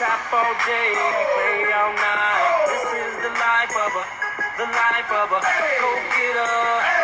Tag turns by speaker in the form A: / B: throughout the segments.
A: Tap all day, play all night. This is the life of a, the life of a go getter,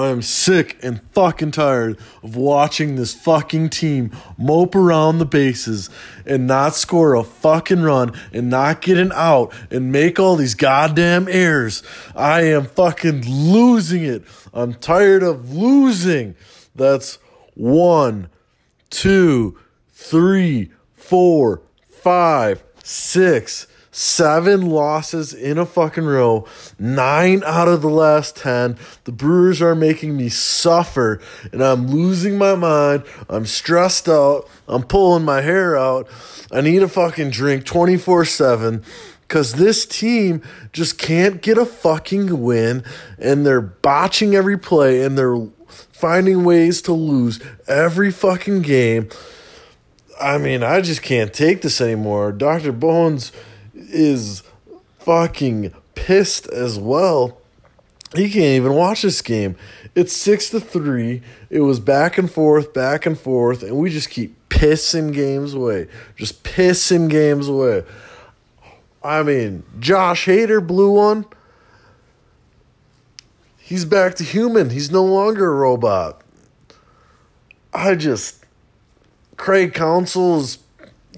B: I
C: am sick and fucking tired of watching this fucking team mope around the bases and not score a fucking run and not get an out and make all these goddamn errors. I am fucking losing it. I'm tired of losing. That's one, two, three, four, five, six, seven losses in a fucking row. Nine out of the last ten. The Brewers are making me suffer, and I'm losing my mind. I'm stressed out. I'm pulling my hair out. I need a fucking drink 24 7 because this team just can't get a fucking win, and they're botching every play, and they're finding ways to lose every fucking game. I mean, I just can't take this anymore. Dr. Bones is fucking pissed as well. He can't even watch this game. It's six to three. It was back and forth, back and forth, and we just keep pissing games away. Just pissing games away. I mean, Josh Hader blew one. He's back to human. He's no longer a robot. I just Craig Counsell's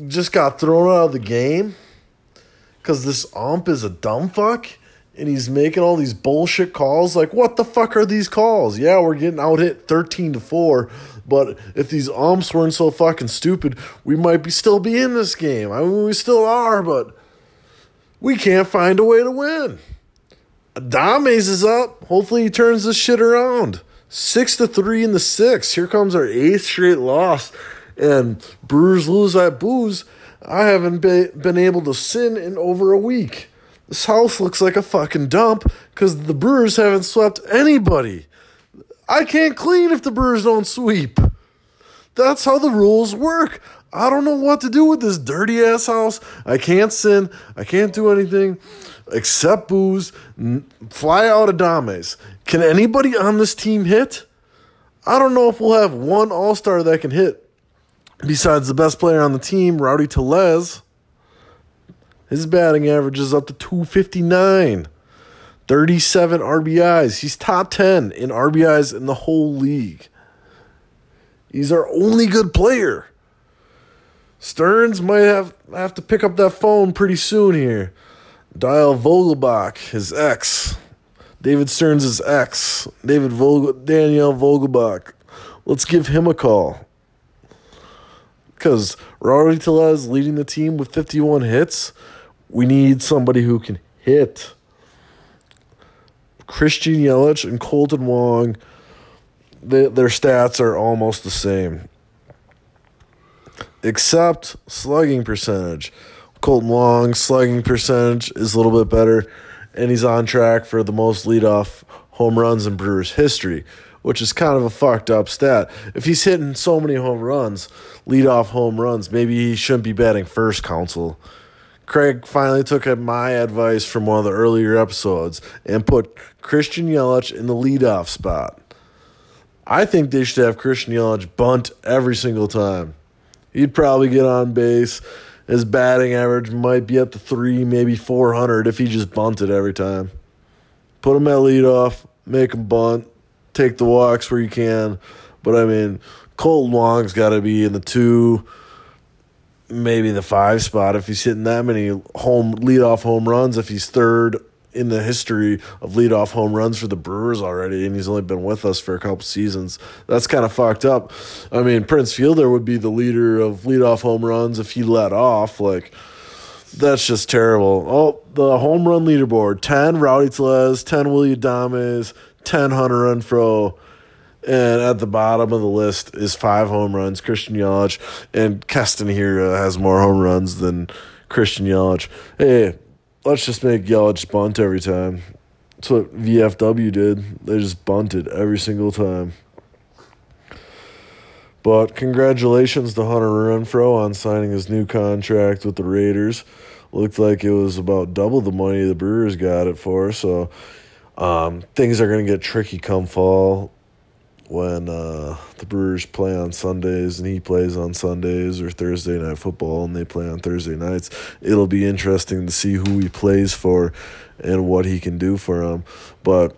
C: just got thrown out of the game because this ump is a dumb fuck and he's making all these bullshit calls. Like, what the fuck are these calls? Yeah, we're getting out hit 13 to 4, but if these umps weren't so fucking stupid, we might be still be in this game. I mean, we still are, but we can't find a way to win. Adames is up. Hopefully he turns this shit around. Six to three in the six. Here comes our eighth straight loss. And Brewers lose that booze. I haven't be, been able to sin in over a week. This house looks like a fucking dump because the Brewers haven't swept anybody. I can't clean if the Brewers don't sweep. That's how the rules work. I don't know what to do with this dirty ass house. I can't sin. I can't do anything except booze. Fly out Adames. Can anybody on this team hit? I don't know if we'll have one All Star that can hit. Besides the best player on the team, Rowdy Tellez. His batting average is up to 259. 37 RBIs. He's top 10 in RBIs in the whole league. He's our only good player. Stearns might have, have to pick up that phone pretty soon here. Dial Vogelbach, his ex. David Stearns' ex. David Vogel, Daniel Vogelbach. Let's give him a call. Because Rory Tellez leading the team with 51 hits. We need somebody who can hit. Christian Yelich and Kolten Wong, they, their stats are almost the same. Except slugging percentage. Kolten Wong's slugging percentage is a little bit better, and he's on track for the most leadoff home runs in Brewers history, which is kind of a fucked up stat. If he's hitting so many home runs, leadoff home runs, maybe he shouldn't be batting first, Counsell. Craig finally took my advice from one of the earlier episodes and put Christian Yelich in the leadoff spot. I think they should have Christian Yelich bunt every single time. He'd probably get on base. His batting average might be up to three, maybe 400 if he just bunted every time. Put him at leadoff. make him bunt, take the walks where you can. But I mean, Kolten Wong's got to be in the two, maybe the five spot if he's hitting that many home leadoff home runs. If he's third in the history of leadoff home runs for the Brewers already, and he's only been with us for a couple seasons. That's kind of fucked up. I mean, Prince Fielder would be the leader of leadoff home runs if he let off. Like, that's just terrible. Oh, the home run leaderboard 10 Rowdy Tellez, 10 Willie Adames, 10 Hunter Renfroe. And at the bottom of the list is five home runs, Christian Yelich. And Keston Hiura has more home runs than Christian Yelich. Hey, let's just make Yelich bunt every time. That's what VFW did. They just bunted every single time. But congratulations to Hunter Renfroe on signing his new contract with the Raiders. Looked like it was about double the money the Brewers got it for. So um, things are going to get tricky come fall when uh, the Brewers play on Sundays and he plays on Sundays or Thursday night football and they play on Thursday nights. It'll be interesting to see who he plays for and what he can do for them. But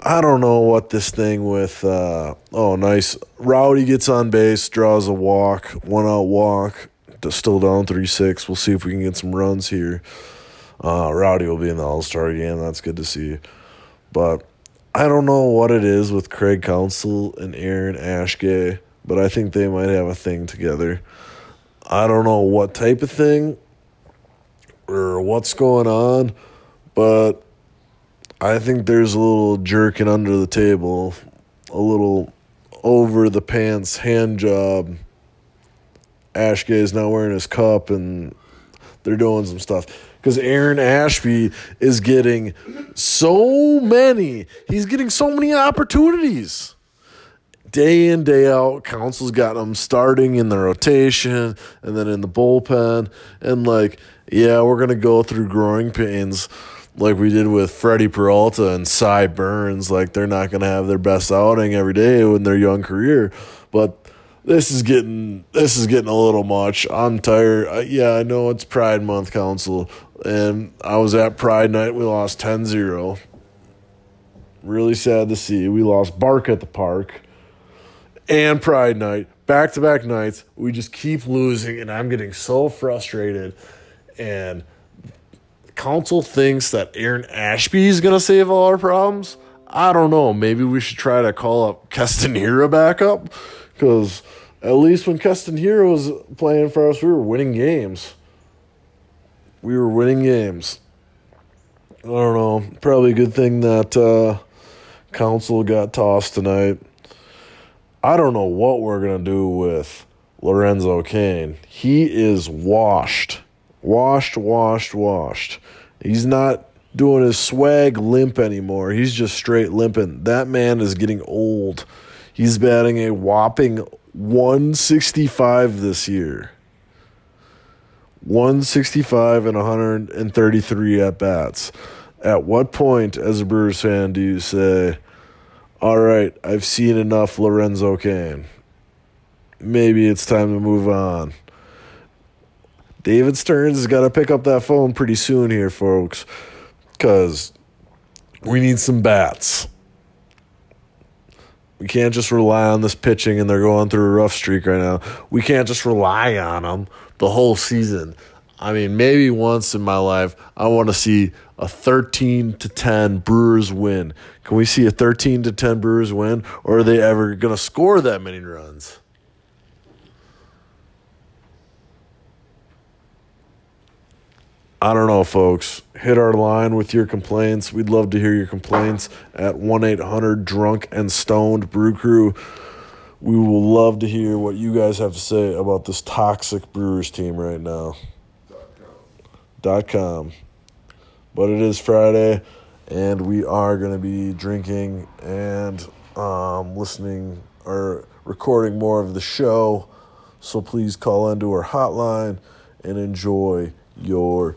C: I don't know what this thing with uh, oh nice Rowdy gets on base, draws a walk, one out walk, still down three six. We'll see if we can get some runs here. Uh, Rowdy will be in the All Star game. That's good to see, but I don't know what it is with Craig Counsell and Aaron Ashgay, but I think they might have a thing together. I don't know what type of thing or what's going on, but I think there's a little jerking under the table, a little over the pants hand job. Ashgay is not wearing his cup and they're doing some stuff because Aaron Ashby is getting so many. He's getting so many opportunities. Day in, day out, Counsell's got him starting in the rotation and then in the bullpen. And, like, yeah, we're going to go through growing pains like we did with Freddie Peralta and Cy Burnes. Like, they're not going to have their best outing every day in their young career. But this is getting this is getting a little much. I'm tired. Yeah, I know it's Pride Month Counsell, and I was at Pride Night. We lost 10-0. Really sad to see. We lost Bark at the Park and Pride Night. Back to back nights. We just keep losing, and I'm getting so frustrated. And Counsell thinks that Aaron Ashby is going to save all our problems. I don't know. Maybe we should try to call up Hiura back up because at least when Hiura was playing for us, we were winning games. We were winning games. I don't know. Probably a good thing that uh, Counsell got tossed tonight. I don't know what we're going to do with Lorenzo Cain. He is washed. Washed, washed, washed. He's not doing his swag limp anymore. He's just straight limping. That man is getting old. He's batting a whopping 165 this year. 165 and 133 at bats. At what point, as a Brewers fan, do you say, all right, I've seen enough Lorenzo Cain? Maybe it's time to move on. David Stearns has got to pick up that phone pretty soon here, folks, because we need some bats. We can't just rely on this pitching, and they're going through a rough streak right now. We can't just rely on them the whole season. I mean, maybe once in my life, I want to see a 13 to 10 Brewers win. Can we see a 13 to 10 Brewers win, or are they ever going to score that many runs? I don't know, folks. Hit our line with your complaints. We'd love to hear your complaints at 1 800 Drunk and Stoned Brew Crew. We will love to hear what you guys have to say about this toxic Brewers team right now. Dot com. But it is Friday, and we are going to be drinking and um, listening or recording more of the show. So please call into our hotline and enjoy your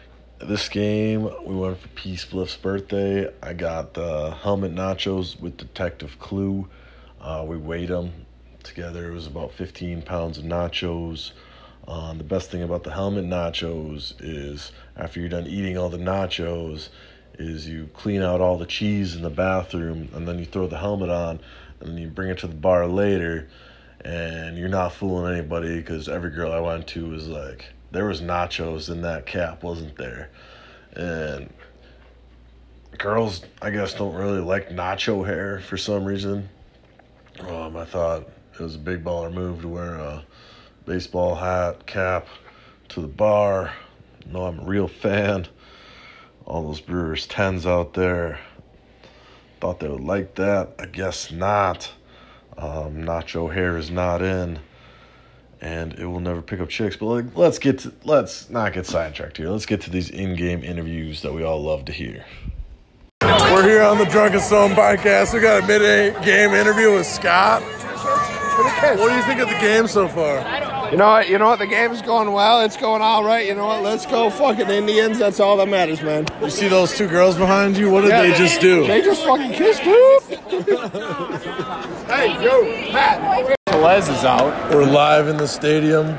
C: this game, we went for P Spliff's birthday. I got the helmet nachos with Detective Clue. Uh, we weighed them together. It was about 15 pounds of nachos. Um, the best thing about the helmet nachos is after you're done eating all the nachos, is you clean out all the cheese in the bathroom and then you throw the helmet on and then you bring it to the bar later and you're not fooling anybody because every girl I went to was like, there was nachos in that cap, wasn't there? And girls, I guess, don't really like nacho hair for some reason. Um, I thought it was a big baller move to wear a baseball hat, cap to the bar. No, I'm a real fan. All those Brewers 10s out there. Thought they would like that. I guess not. Um, nacho hair is not in, and it will never pick up chicks. But like, let's get to let's not get sidetracked here. Let's get to these in-game interviews that we all love to hear. We're here on the Drunken Stone podcast. We got a mid-game interview with Scott. What do you think of the game so far?
D: You know what? You know what? The game's going well. It's going all right. You know what? Let's go fucking Indians. That's all that matters, man.
C: You see those two girls behind you? What did they just do?
D: They just fucking kissed, dude. hey, yo, Pat. Les is out.
C: We're live in the stadium.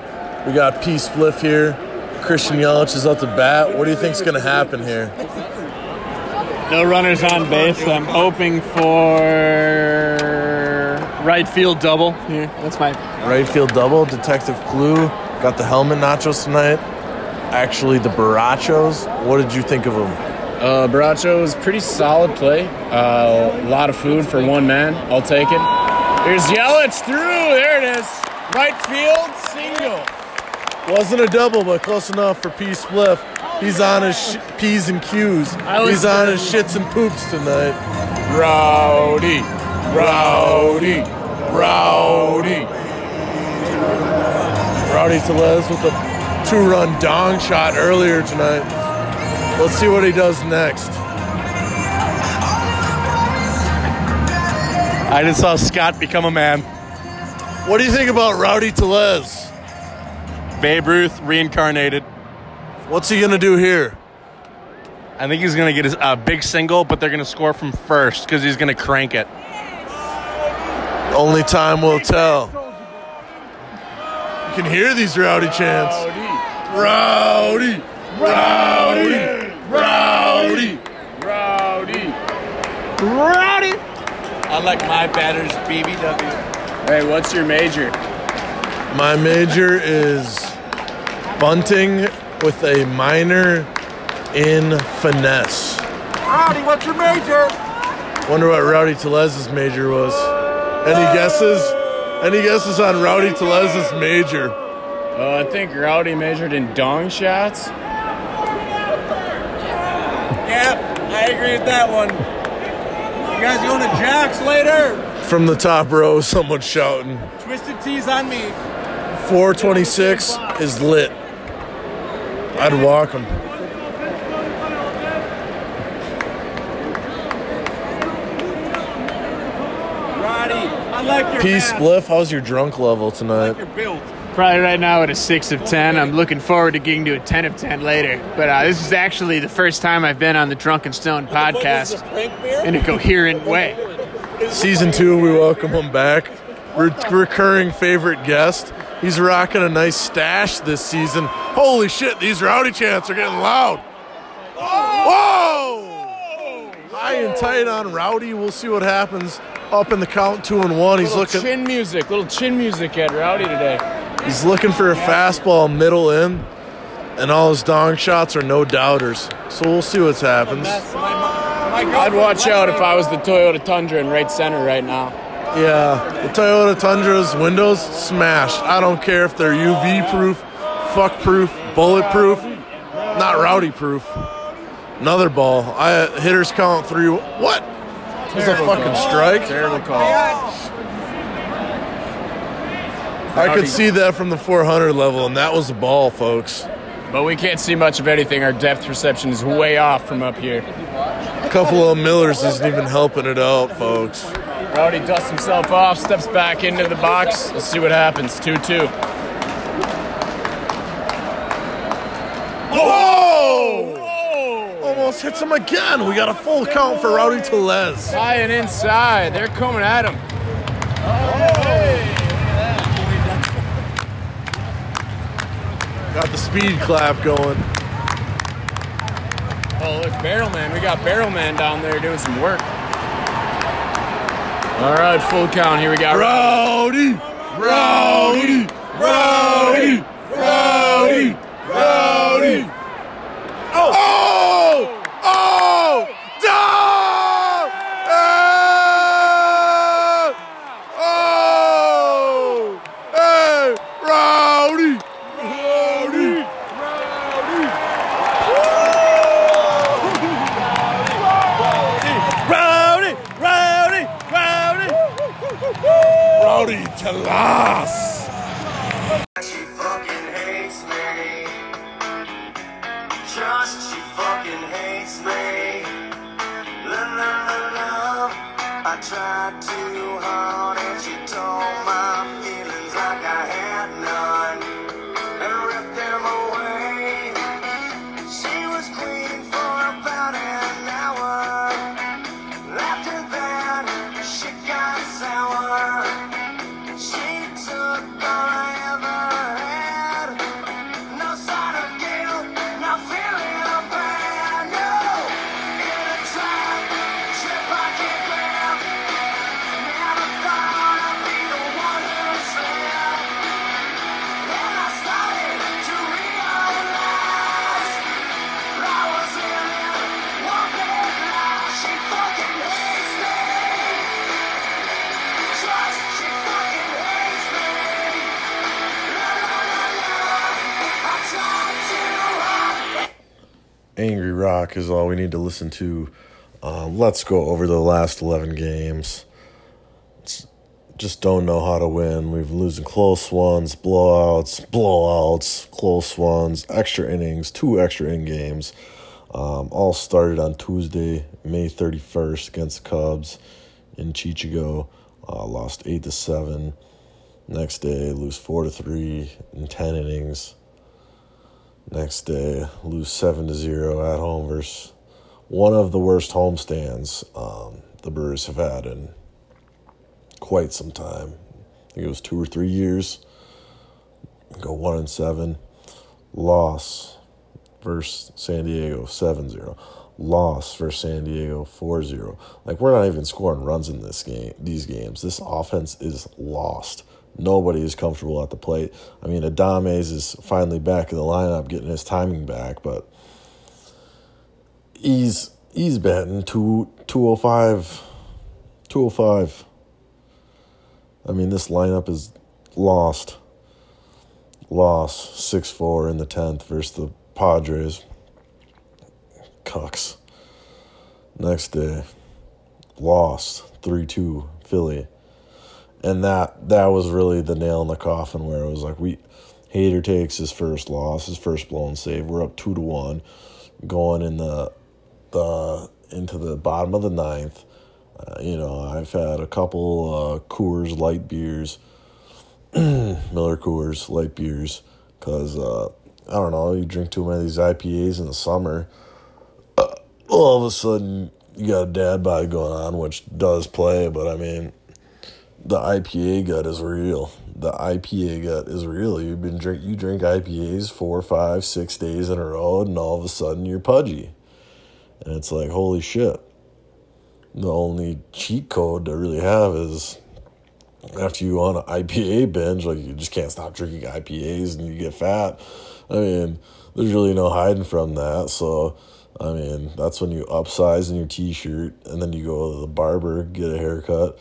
C: We got P Spliff here. Christian Yelich is up to bat. What do you think's going to happen here?
E: No runners on base. I'm hoping for right field double. Here, that's my.
C: Right field double. Detective Clue got the helmet nachos tonight. Actually, the barachos. What did you think of them?
E: Uh, Baracho is pretty solid play. Uh, a lot of food for one man. I'll take it. Here's Yelich through. There it is. Right field single.
C: Wasn't a double, but close enough for P Spliff. He's on his sh- P's and Q's. He's on his shits and poops tonight.
E: Rowdy.
C: Rowdy, Rowdy. Rowdy Tellez with a two-run dong shot earlier tonight. Let's see what he does next.
F: I just saw Scott become a man.
C: What do you think about Rowdy Tellez?
F: Babe Ruth reincarnated.
C: What's he gonna do here?
F: I think he's gonna get his, a big single, but they're gonna score from first because he's gonna crank it.
C: Only time will tell. You can hear these rowdy chants. Rowdy, rowdy, rowdy.
E: Rowdy.
F: Rowdy. I like my batter's BBW.
E: Hey, what's your major?
C: My major is bunting with a minor in finesse.
D: Rowdy, what's your major?
C: Wonder what Rowdy Tellez's major was. Any guesses? Any guesses on Rowdy Tellez's major?
E: Uh, I think Rowdy majored in dong shots.
F: Yep, I agree with that one. You guys going to Jack's later?
C: From the top row, someone shouting.
F: Twisted Teas on me.
C: 426 is lit. I'd walk him.
F: Roddy, I like your
C: P
F: abs.
C: Spliff, how's your drunk level tonight?
F: Like Your build.
E: Probably right now at a 6 of 10. I'm looking forward to getting to a 10 of 10 later. But uh, this is actually the first time I've been on the Drunken Stone podcast in a coherent way.
C: Season two, we welcome him back. Re- recurring favorite guest. He's rocking a nice stash this season. Holy shit, these rowdy chants are getting loud. Whoa! High and tight on Rowdy. We'll see what happens up in the count two and one. He's
E: Little
C: looking.
E: chin music, little chin music at Rowdy today.
C: He's looking for a fastball middle in, and all his dong shots are no doubters. So we'll see what happens.
E: I'd watch out if I was the Toyota Tundra in right center right now.
C: Yeah, the Toyota Tundra's windows smashed. I don't care if they're UV proof, fuck proof, bulletproof, not rowdy proof. Another ball. I hitters count three. What? It's a fucking strike.
E: Terrible call.
C: I could see that from the 400 level, and that was a ball, folks.
E: But we can't see much of anything. Our depth perception is way off from up here.
C: A couple of Millers isn't even helping it out, folks.
E: Rowdy dusts himself off, steps back into the box. Let's see what happens. 2 2.
C: Whoa! Almost hits him again. We got a full count for Rowdy Tellez.
E: High and inside. They're coming at him.
C: Got the speed clap going.
E: Oh, look, Barrelman. We got Barrelman down there doing some work. All right, full count. Here we go.
C: Rowdy! Rowdy! Rowdy! Rowdy! Rowdy! Rock is all we need to listen to. Um, let's go over the last 11 games. It's- just don't know how to win. We've losing close ones, blowouts, blowouts, close ones, extra innings, two extra in games. Um, all started on Tuesday, May 31st against the Cubs in Chichigo. Uh, lost 8 to 7. Next day, lose 4 to 3 in 10 innings. Next day, lose seven to zero at home versus one of the worst homestands um, the Brewers have had in quite some time. I think it was two or three years. Go one and seven. Loss versus San Diego 7-0. Loss versus San Diego 4-0. Like we're not even scoring runs in this game these games. This offense is lost. Nobody is comfortable at the plate. I mean, Adames is finally back in the lineup, getting his timing back, but he's he's batting two, 205, 205. I mean, this lineup is lost. Lost 6 4 in the 10th versus the Padres. Cucks. Next day, lost 3 2 Philly. And that that was really the nail in the coffin where it was like we Hader takes his first loss, his first blown save. We're up two to one, going in the the into the bottom of the ninth. Uh, you know, I've had a couple uh, Coors light beers, Miller Coors light beers, because uh, I don't know, you drink too many of these IPAs in the summer. Uh, all of a sudden, you got a dad bod going on, which does play, but I mean, the IPA gut is real. The IPA gut is real. You've been drink you drink IPAs four, five, six days in a row, and all of a sudden you're pudgy, and it's like holy shit. The only cheat code to really have is after you on an IPA binge, like you just can't stop drinking IPAs and you get fat. I mean, there's really no hiding from that. So, I mean, that's when you upsize in your t-shirt and then you go to the barber, get a haircut.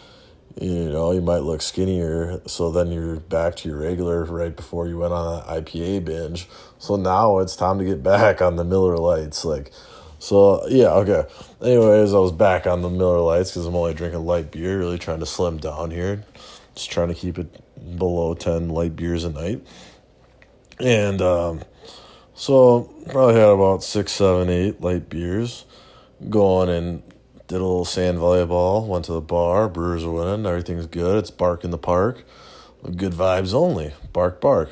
C: You know, you might look skinnier, so then you're back to your regular right before you went on an IPA binge. So now it's time to get back on the Miller Lites. Like, so yeah, okay. Anyways, I was back on the Miller Lites because I'm only drinking light beer, really trying to slim down here. Just trying to keep it below 10 light beers a night. And um, so probably had about six, seven, eight light beers going. And Did a little sand volleyball. Went to the bar. Brewers are winning. Everything's good. It's bark in the park. Good vibes only. Bark, bark.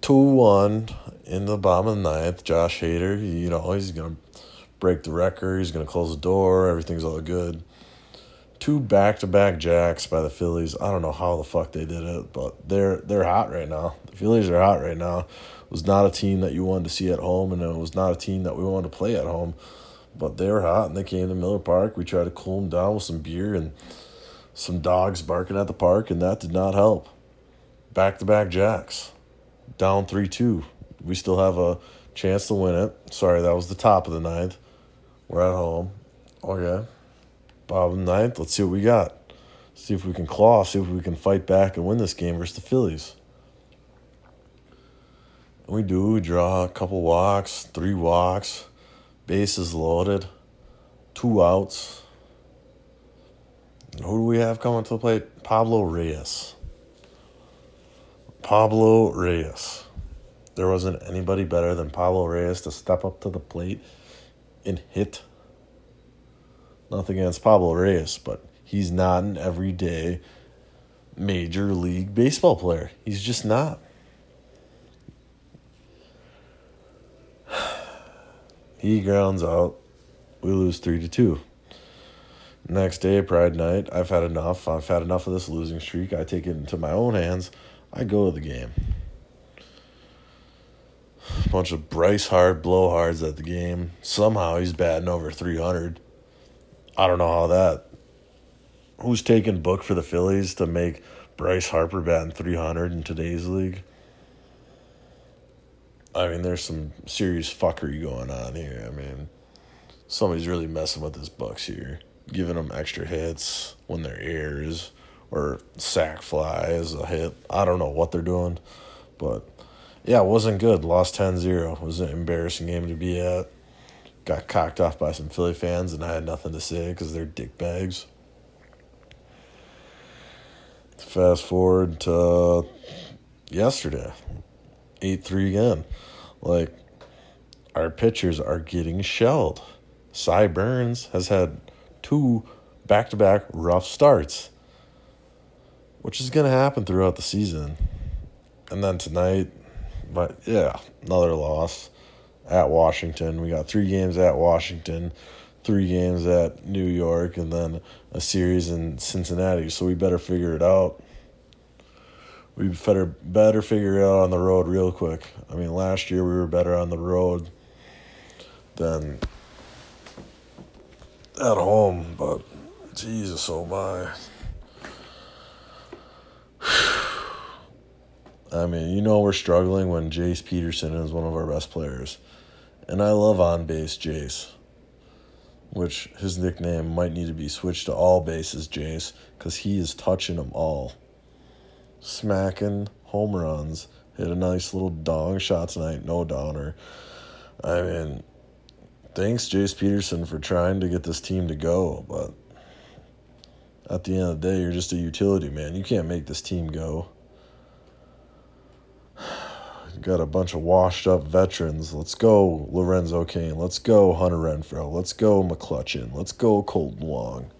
C: 2 1 in the bottom of the ninth. Josh Hader, you know, he's to break the record. He's to close the door. Everything's all good. Two back to back jacks by the Phillies. I don't know how the fuck they did it, but they're they're hot right now. The Phillies are hot right now. It was not a team that you wanted to see at home, and it was not a team that we wanted to play at home. But they were hot, and they came to Miller Park. We tried to cool them down with some beer and some dogs barking at the park, and that did not help. Back to back jacks, down 3 2. We still have a chance to win it. Sorry, that was the top of the ninth. We're at home. Okay. Bottom ninth, let's see what we got. See if we can claw, see if we can fight back and win this game versus the Phillies. And we do. We draw a couple walks, three walks, bases loaded, two outs. And who do we have coming to the plate? Pablo Reyes. Pablo Reyes. There wasn't anybody better than Pablo Reyes to step up to the plate and hit. Nothing against Pablo Reyes, but he's not an everyday major league baseball player. He's just not. He grounds out. We lose three to two. Next day, Pride Night. I've had enough. I've had enough of this losing streak. I take it into my own hands. I go to the game. A Bunch of Bryce Hard blowhards at the game. Somehow he's batting over 300. I don't know how that. Who's taking book for the Phillies to make Bryce Harper batting 300 in today's league? I mean, there's some serious fuckery going on here. I mean, somebody's really messing with his Bucks here, giving them extra hits when they're airs or sack flies a hit. I don't know what they're doing, but yeah, it wasn't good. Lost 10-0. It was an embarrassing game to be at. Got cocked off by some Philly fans, and I had nothing to say because they're dick bags. Fast forward to yesterday, eight three again. Like our pitchers are getting shelled. Cy Burnes has had two back to back rough starts, which is gonna happen throughout the season. And then tonight, but yeah, another loss at Washington. We got three games at Washington, three games at New York, and then a series in Cincinnati. So we better figure it out. We better better figure it out on the road real quick. I mean, last year we were better on the road than at home, but Jesus, oh my. I mean, you know we're struggling when Jace Peterson is one of our best players. And I love on base Jace, which his nickname might need to be switched to all bases Jace because he is touching them all. Smacking home runs, hit a nice little dong shot tonight, no downer. I mean, thanks Jace Peterson for trying to get this team to go, but at the end of the day, you're just a utility man. You can't make this team go got a bunch of washed up veterans. Let's go Lorenzo Cain. Let's go Hunter Renfroe. Let's go McClutchin. Let's go Kolten Wong.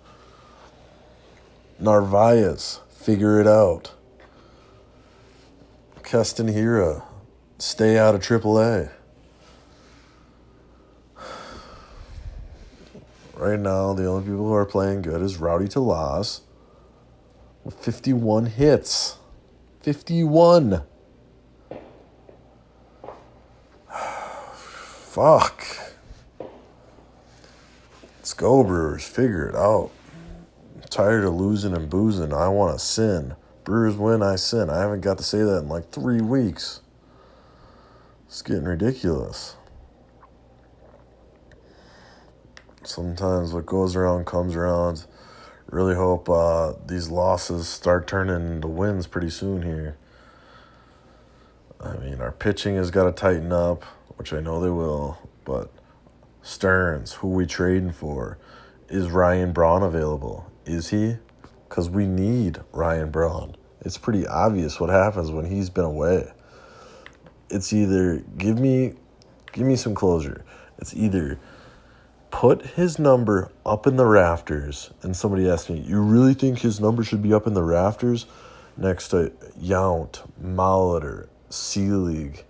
C: Narvaez, figure it out. Keston Hiura, stay out of AAA. Right now, the only people who are playing good is Rowdy with 51 hits. 51. Fuck. Let's go, Brewers. Figure it out. I'm tired of losing and boozing. I want to sin. Brewers win, I sin. I haven't got to say that in like three weeks. It's getting ridiculous. Sometimes what goes around comes around. Really hope uh, these losses start turning into wins pretty soon here. I mean, our pitching has got to tighten up which I know they will, but Stearns, who we trading for, is Ryan Braun available? Is he? Because we need Ryan Braun. It's pretty obvious what happens when he's been away. It's either give me, give me some closure. It's either put his number up in the rafters. And somebody asked me, You really think his number should be up in the rafters? Next to Yount, Molitor, Selig,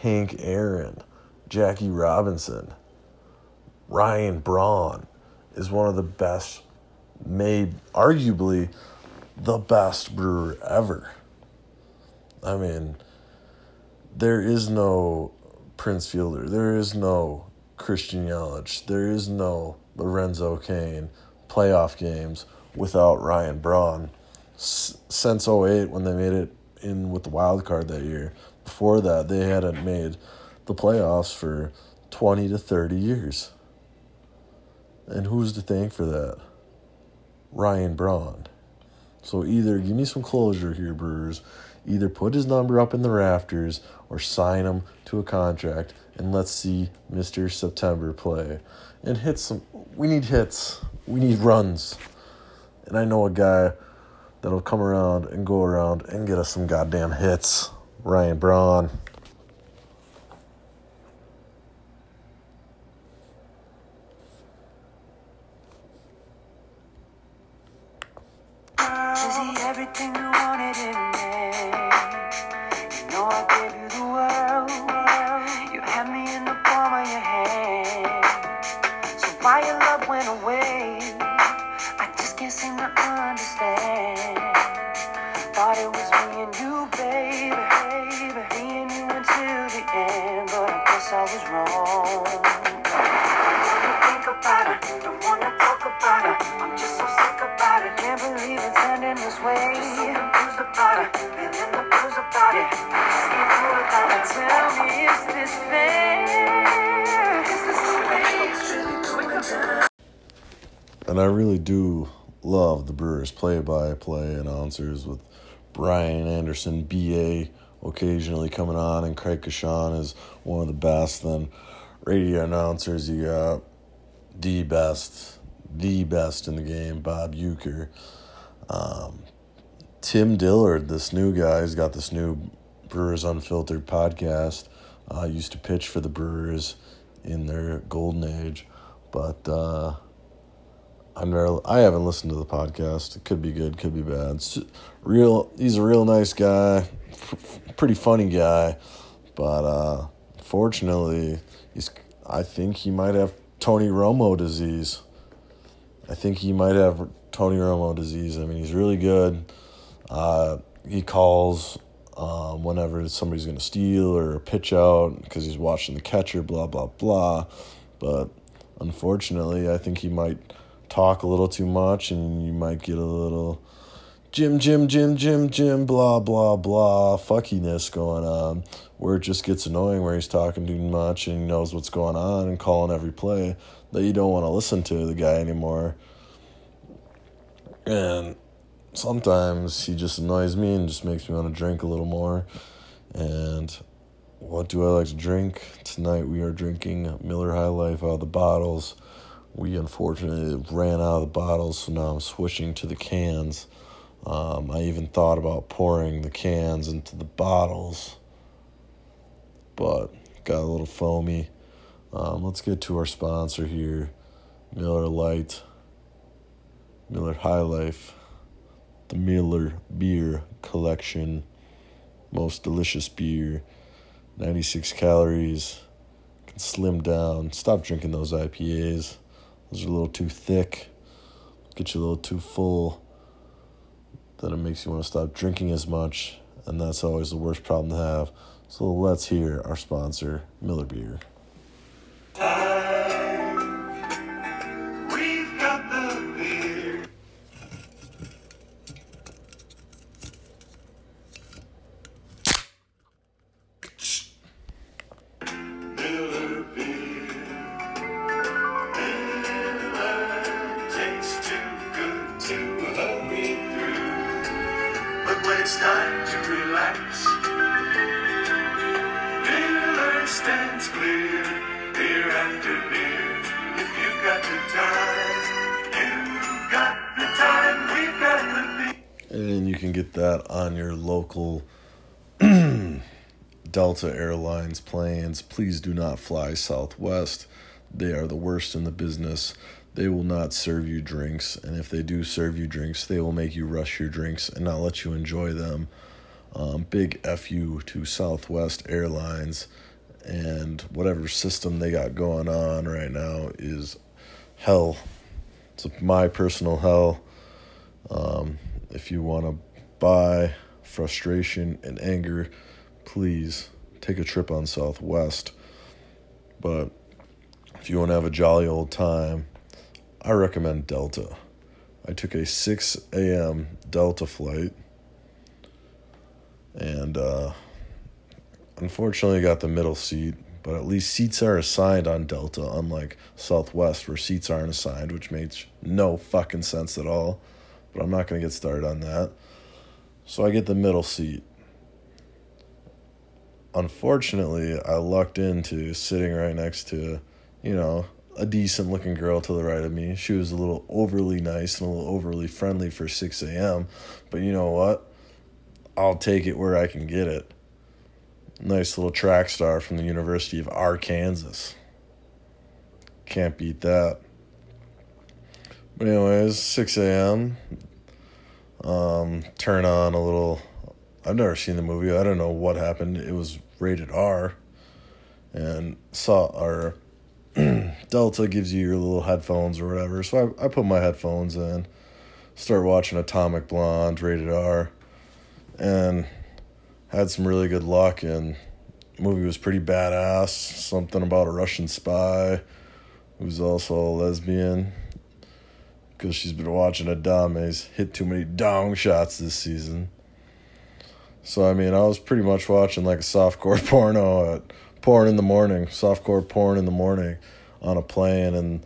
C: Hank Aaron, Jackie Robinson, Ryan Braun is one of the best, made arguably the best brewer ever. I mean, there is no Prince Fielder. There is no Christian Yelich. There is no Lorenzo Cain playoff games without Ryan Braun. S- since 08, when they made it in with the wild card that year, before that, they hadn't made the playoffs for 20 to 30 years. And who's to thank for that? Ryan Braun. So either give me some closure here, Brewers. Either put his number up in the rafters or sign him to a contract and let's see Mr. September play. And hit some we need hits. We need runs. And I know a guy that'll come around and go around and get us some goddamn hits. Ryan Braun.
G: Love
C: play by play announcers with Brian Anderson, BA, occasionally coming on, and Craig Kashan is one of the best. Then radio announcers, you got the best, the best in the game, Bob Uecker. Um, Tim Dillard, this new guy, he's got this new Brewers Unfiltered podcast. Uh, used to pitch for the Brewers in their golden age, but uh, I've never, I haven't listened to the podcast. It could be good, could be bad. It's real, he's a real nice guy, pretty funny guy, but uh, fortunately, he's. I think he might have Tony Romo disease. I think he might have Tony Romo disease. I mean, he's really good. Uh, he calls um, whenever somebody's going to steal or pitch out because he's watching the catcher, blah, blah, blah. But unfortunately, I think he might talk a little too much and you might get a little Jim, Jim, Jim, Jim, Jim, blah, blah, blah, fuckiness going on where it just gets annoying where he's talking too much and he knows what's going on and calling every play that you don't want to listen to the guy anymore. And sometimes he just annoys me and just makes me want to drink a little more. And what do I like to drink? Tonight we are drinking Miller High Life out of the bottles. We unfortunately ran out of the bottles, so now I'm switching to the cans. Um, I even thought about pouring the cans into the bottles, but got a little foamy. Um, let's get to our sponsor here Miller Lite, Miller High Life, the Miller Beer Collection. Most delicious beer, 96 calories, can slim down. Stop drinking those IPAs, those are a little too thick, get you a little too full. Then it makes you want to stop drinking as much, and that's always the worst problem to have. So let's hear our sponsor, Miller Beer. You can get that on your local Delta Airlines planes. Please do not fly Southwest. They are the worst in the business. They will not serve you drinks, and if they do serve you drinks, they will make you rush your drinks and not let you enjoy them. Um, big fu to Southwest Airlines, and whatever system they got going on right now is hell. It's my personal hell. Um, if you want to buy frustration and anger, please take a trip on Southwest. But if you want to have a jolly old time, I recommend Delta. I took a 6 a.m. Delta flight and uh, unfortunately got the middle seat, but at least seats are assigned on Delta, unlike Southwest, where seats aren't assigned, which makes no fucking sense at all. But I'm not going to get started on that. So I get the middle seat. Unfortunately, I lucked into sitting right next to, you know, a decent looking girl to the right of me. She was a little overly nice and a little overly friendly for 6 a.m. But you know what? I'll take it where I can get it. Nice little track star from the University of Arkansas. Can't beat that. But anyways, 6 a.m. Um, turn on a little. I've never seen the movie. I don't know what happened. It was rated R, and saw our Delta gives you your little headphones or whatever. So I I put my headphones in, start watching Atomic Blonde rated R, and had some really good luck. And movie was pretty badass. Something about a Russian spy who's also a lesbian because she's been watching Adames hit too many dong shots this season. So I mean, I was pretty much watching like a softcore porno at porn in the morning, softcore porn in the morning on a plane, and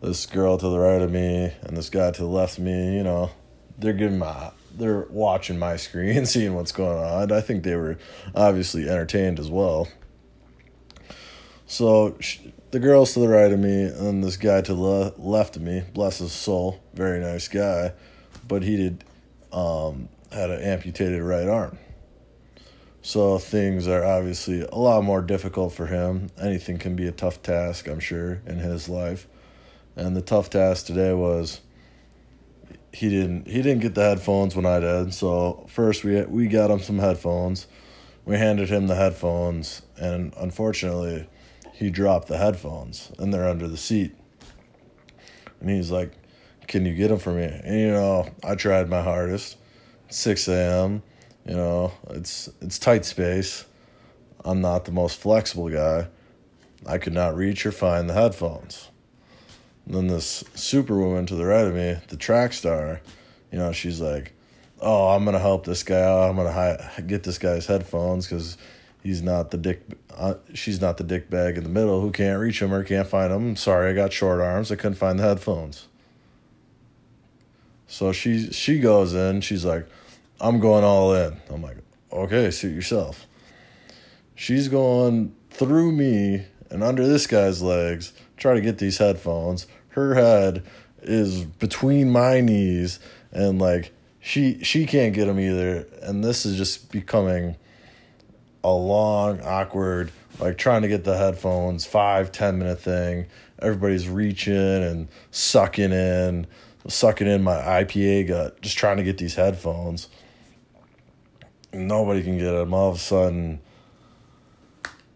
C: this girl to the right of me and this guy to the left of me, you know, they're giving my they're watching my screen, seeing what's going on. I think they were obviously entertained as well. So the girls to the right of me and this guy to the le- left of me, bless his soul, very nice guy, but he did um, had an amputated right arm. So things are obviously a lot more difficult for him. Anything can be a tough task, I'm sure, in his life. And the tough task today was he didn't he didn't get the headphones when I did. So first we we got him some headphones. We handed him the headphones and unfortunately he dropped the headphones and they're under the seat. And he's like, Can you get them for me? And you know, I tried my hardest. 6 a.m., you know, it's it's tight space. I'm not the most flexible guy. I could not reach or find the headphones. And then this superwoman to the right of me, the track star, you know, she's like, "Oh, I'm gonna help this guy out. I'm gonna hi- get this guy's headphones because he's not the dick. Uh, she's not the dick bag in the middle who can't reach him or can't find him. Sorry, I got short arms. I couldn't find the headphones. So she she goes in. She's like, "I'm going all in." I'm like, "Okay, suit yourself." She's going through me and under this guy's legs, try to get these headphones. Her head is between my knees, and like she she can't get them either. And this is just becoming a long, awkward, like trying to get the headphones, five, ten minute thing. Everybody's reaching and sucking in, sucking in my IPA gut, just trying to get these headphones. Nobody can get them. All of a sudden,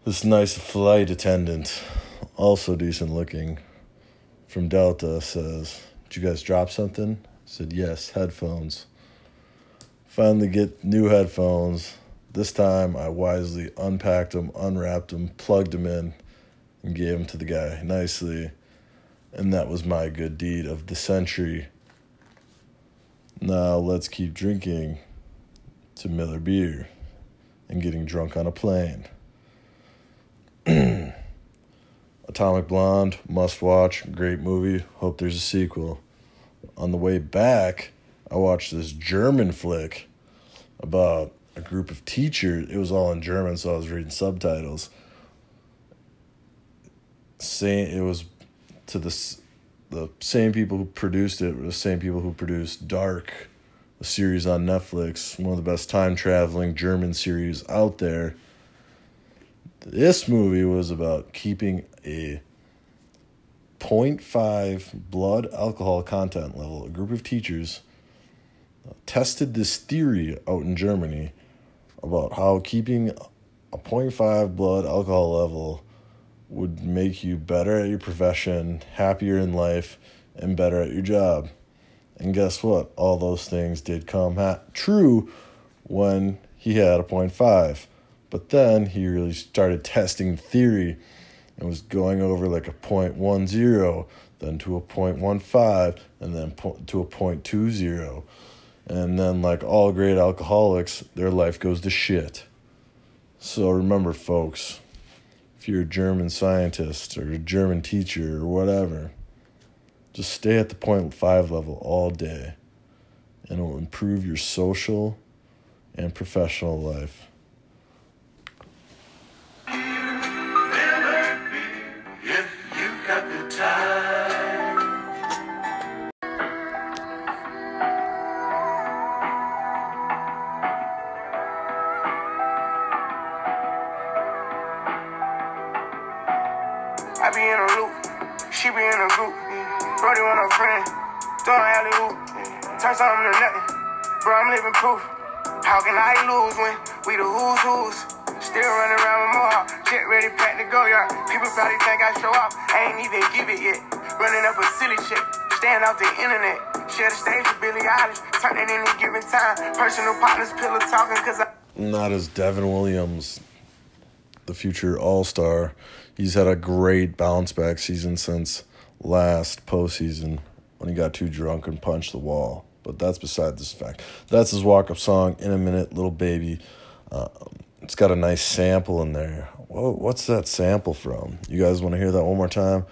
C: this nice flight attendant, also decent looking, from Delta says, Did you guys drop something? I said, Yes, headphones. Finally get new headphones. This time I wisely unpacked them, unwrapped them, plugged them in, and gave them to the guy nicely. And that was my good deed of the century. Now let's keep drinking to Miller Beer and getting drunk on a plane. Atomic Blonde, must watch, great movie. Hope there's a sequel. On the way back, I watched this German flick about a group of teachers. It was all in German, so I was reading subtitles. Saying it was to the the same people who produced it were the same people who produced Dark, a series on Netflix, one of the best time traveling German series out there. This movie was about keeping a 0.5 blood alcohol content level, a group of teachers uh, tested this theory out in Germany about how keeping a 0.5 blood alcohol level would make you better at your profession, happier in life, and better at your job. And guess what? All those things did come ha- true when he had a 0.5. But then he really started testing theory and was going over like a 0.10, then to a 0.15, and then po- to a 0.20. And then, like all great alcoholics, their life goes to shit. So remember, folks, if you're a German scientist or a German teacher or whatever, just stay at the 0.5 level all day, and it will improve your social and professional life.
B: I be in a loop, she be in a group. Mm. Brody want a friend, throwing alley hoop. Turn something to nothing, bro, I'm living proof. How can I lose when we the who's who's? Still running around with more, jet ready, packed to go yard. People probably think I show off, I ain't even give it yet. Running up a silly shit, stand off the internet. Share the stage with Billie Eilish, turn it any given time. Personal partners, pillow talking, cause I.
C: Not as Devin Williams, the future All Star. He's had a great bounce back season since last postseason when he got too drunk and punched the wall. But that's beside this fact. That's his walk up song, In a Minute, Little Baby. Uh, it's got a nice sample in there. Whoa, what's that sample from? You guys want to hear that one more time?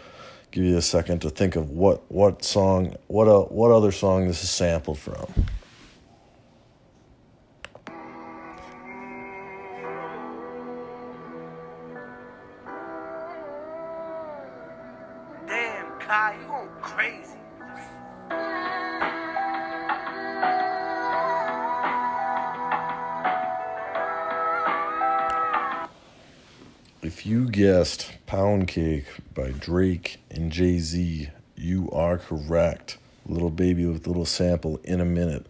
C: Give you a second to think of what what song, what uh, what other song this is sampled from.
B: You
C: Pound Cake by Drake and Jay Z, you are correct. Little baby with a little sample in a minute.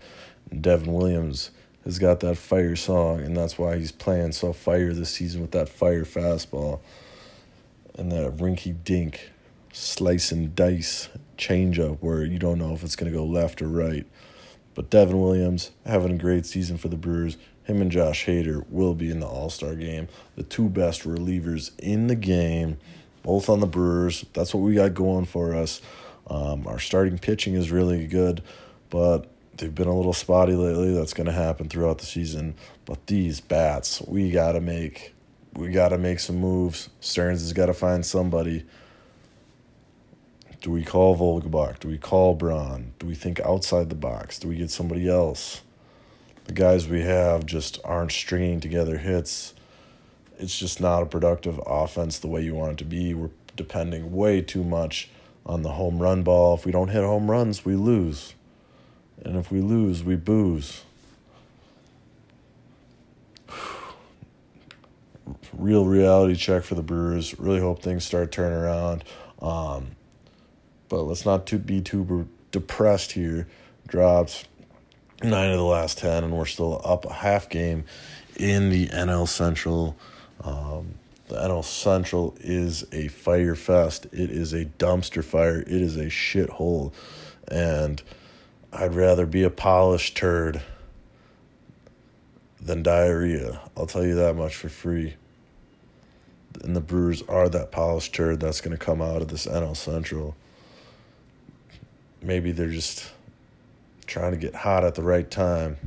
C: Devin Williams has got that fire song, and that's why he's playing so fire this season with that fire fastball and that rinky dink slice and dice changeup where you don't know if it's going to go left or right. But Devin Williams having a great season for the Brewers. Him and Josh Hader will be in the All Star game. The two best relievers in the game, both on the Brewers. That's what we got going for us. Um, our starting pitching is really good, but they've been a little spotty lately. That's going to happen throughout the season. But these bats, we got to make, we got to make some moves. Stearns has got to find somebody. Do we call Vogelbach? Do we call Braun? Do we think outside the box? Do we get somebody else? The guys we have just aren't stringing together hits. It's just not a productive offense the way you want it to be. We're depending way too much on the home run ball. If we don't hit home runs, we lose. And if we lose, we booze. Real reality check for the Brewers. Really hope things start turning around. Um, but let's not too, be too depressed here. Drops nine of the last 10, and we're still up a half game in the NL Central. Um, the NL Central is a fire fest. It is a dumpster fire. It is a shithole. And I'd rather be a polished turd than diarrhea. I'll tell you that much for free. And the Brewers are that polished turd that's going to come out of this NL Central. Maybe they're just trying to get hot at the right time.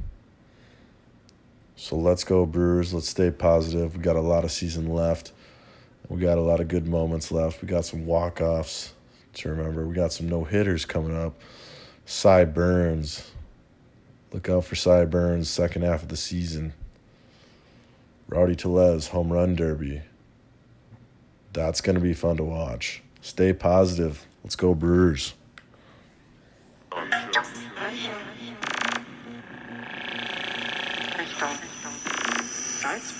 C: So let's go, Brewers. Let's stay positive. We got a lot of season left. We got a lot of good moments left. We got some walk offs to remember. We got some no hitters coming up. Cy Burnes. Look out for Cy Burnes, second half of the season. Rowdy Tellez, home run derby. That's going to be fun to watch. Stay positive. Let's go, Brewers. Reiz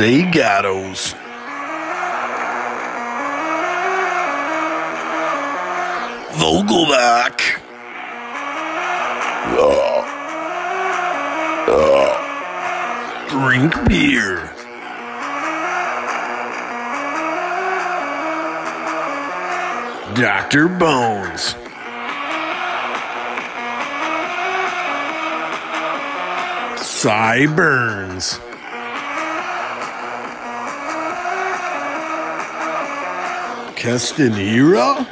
C: Jose Gatos. Vogelbach. Uh, uh, drink beer. Dr. Bones. Cy Burnes. Castanera?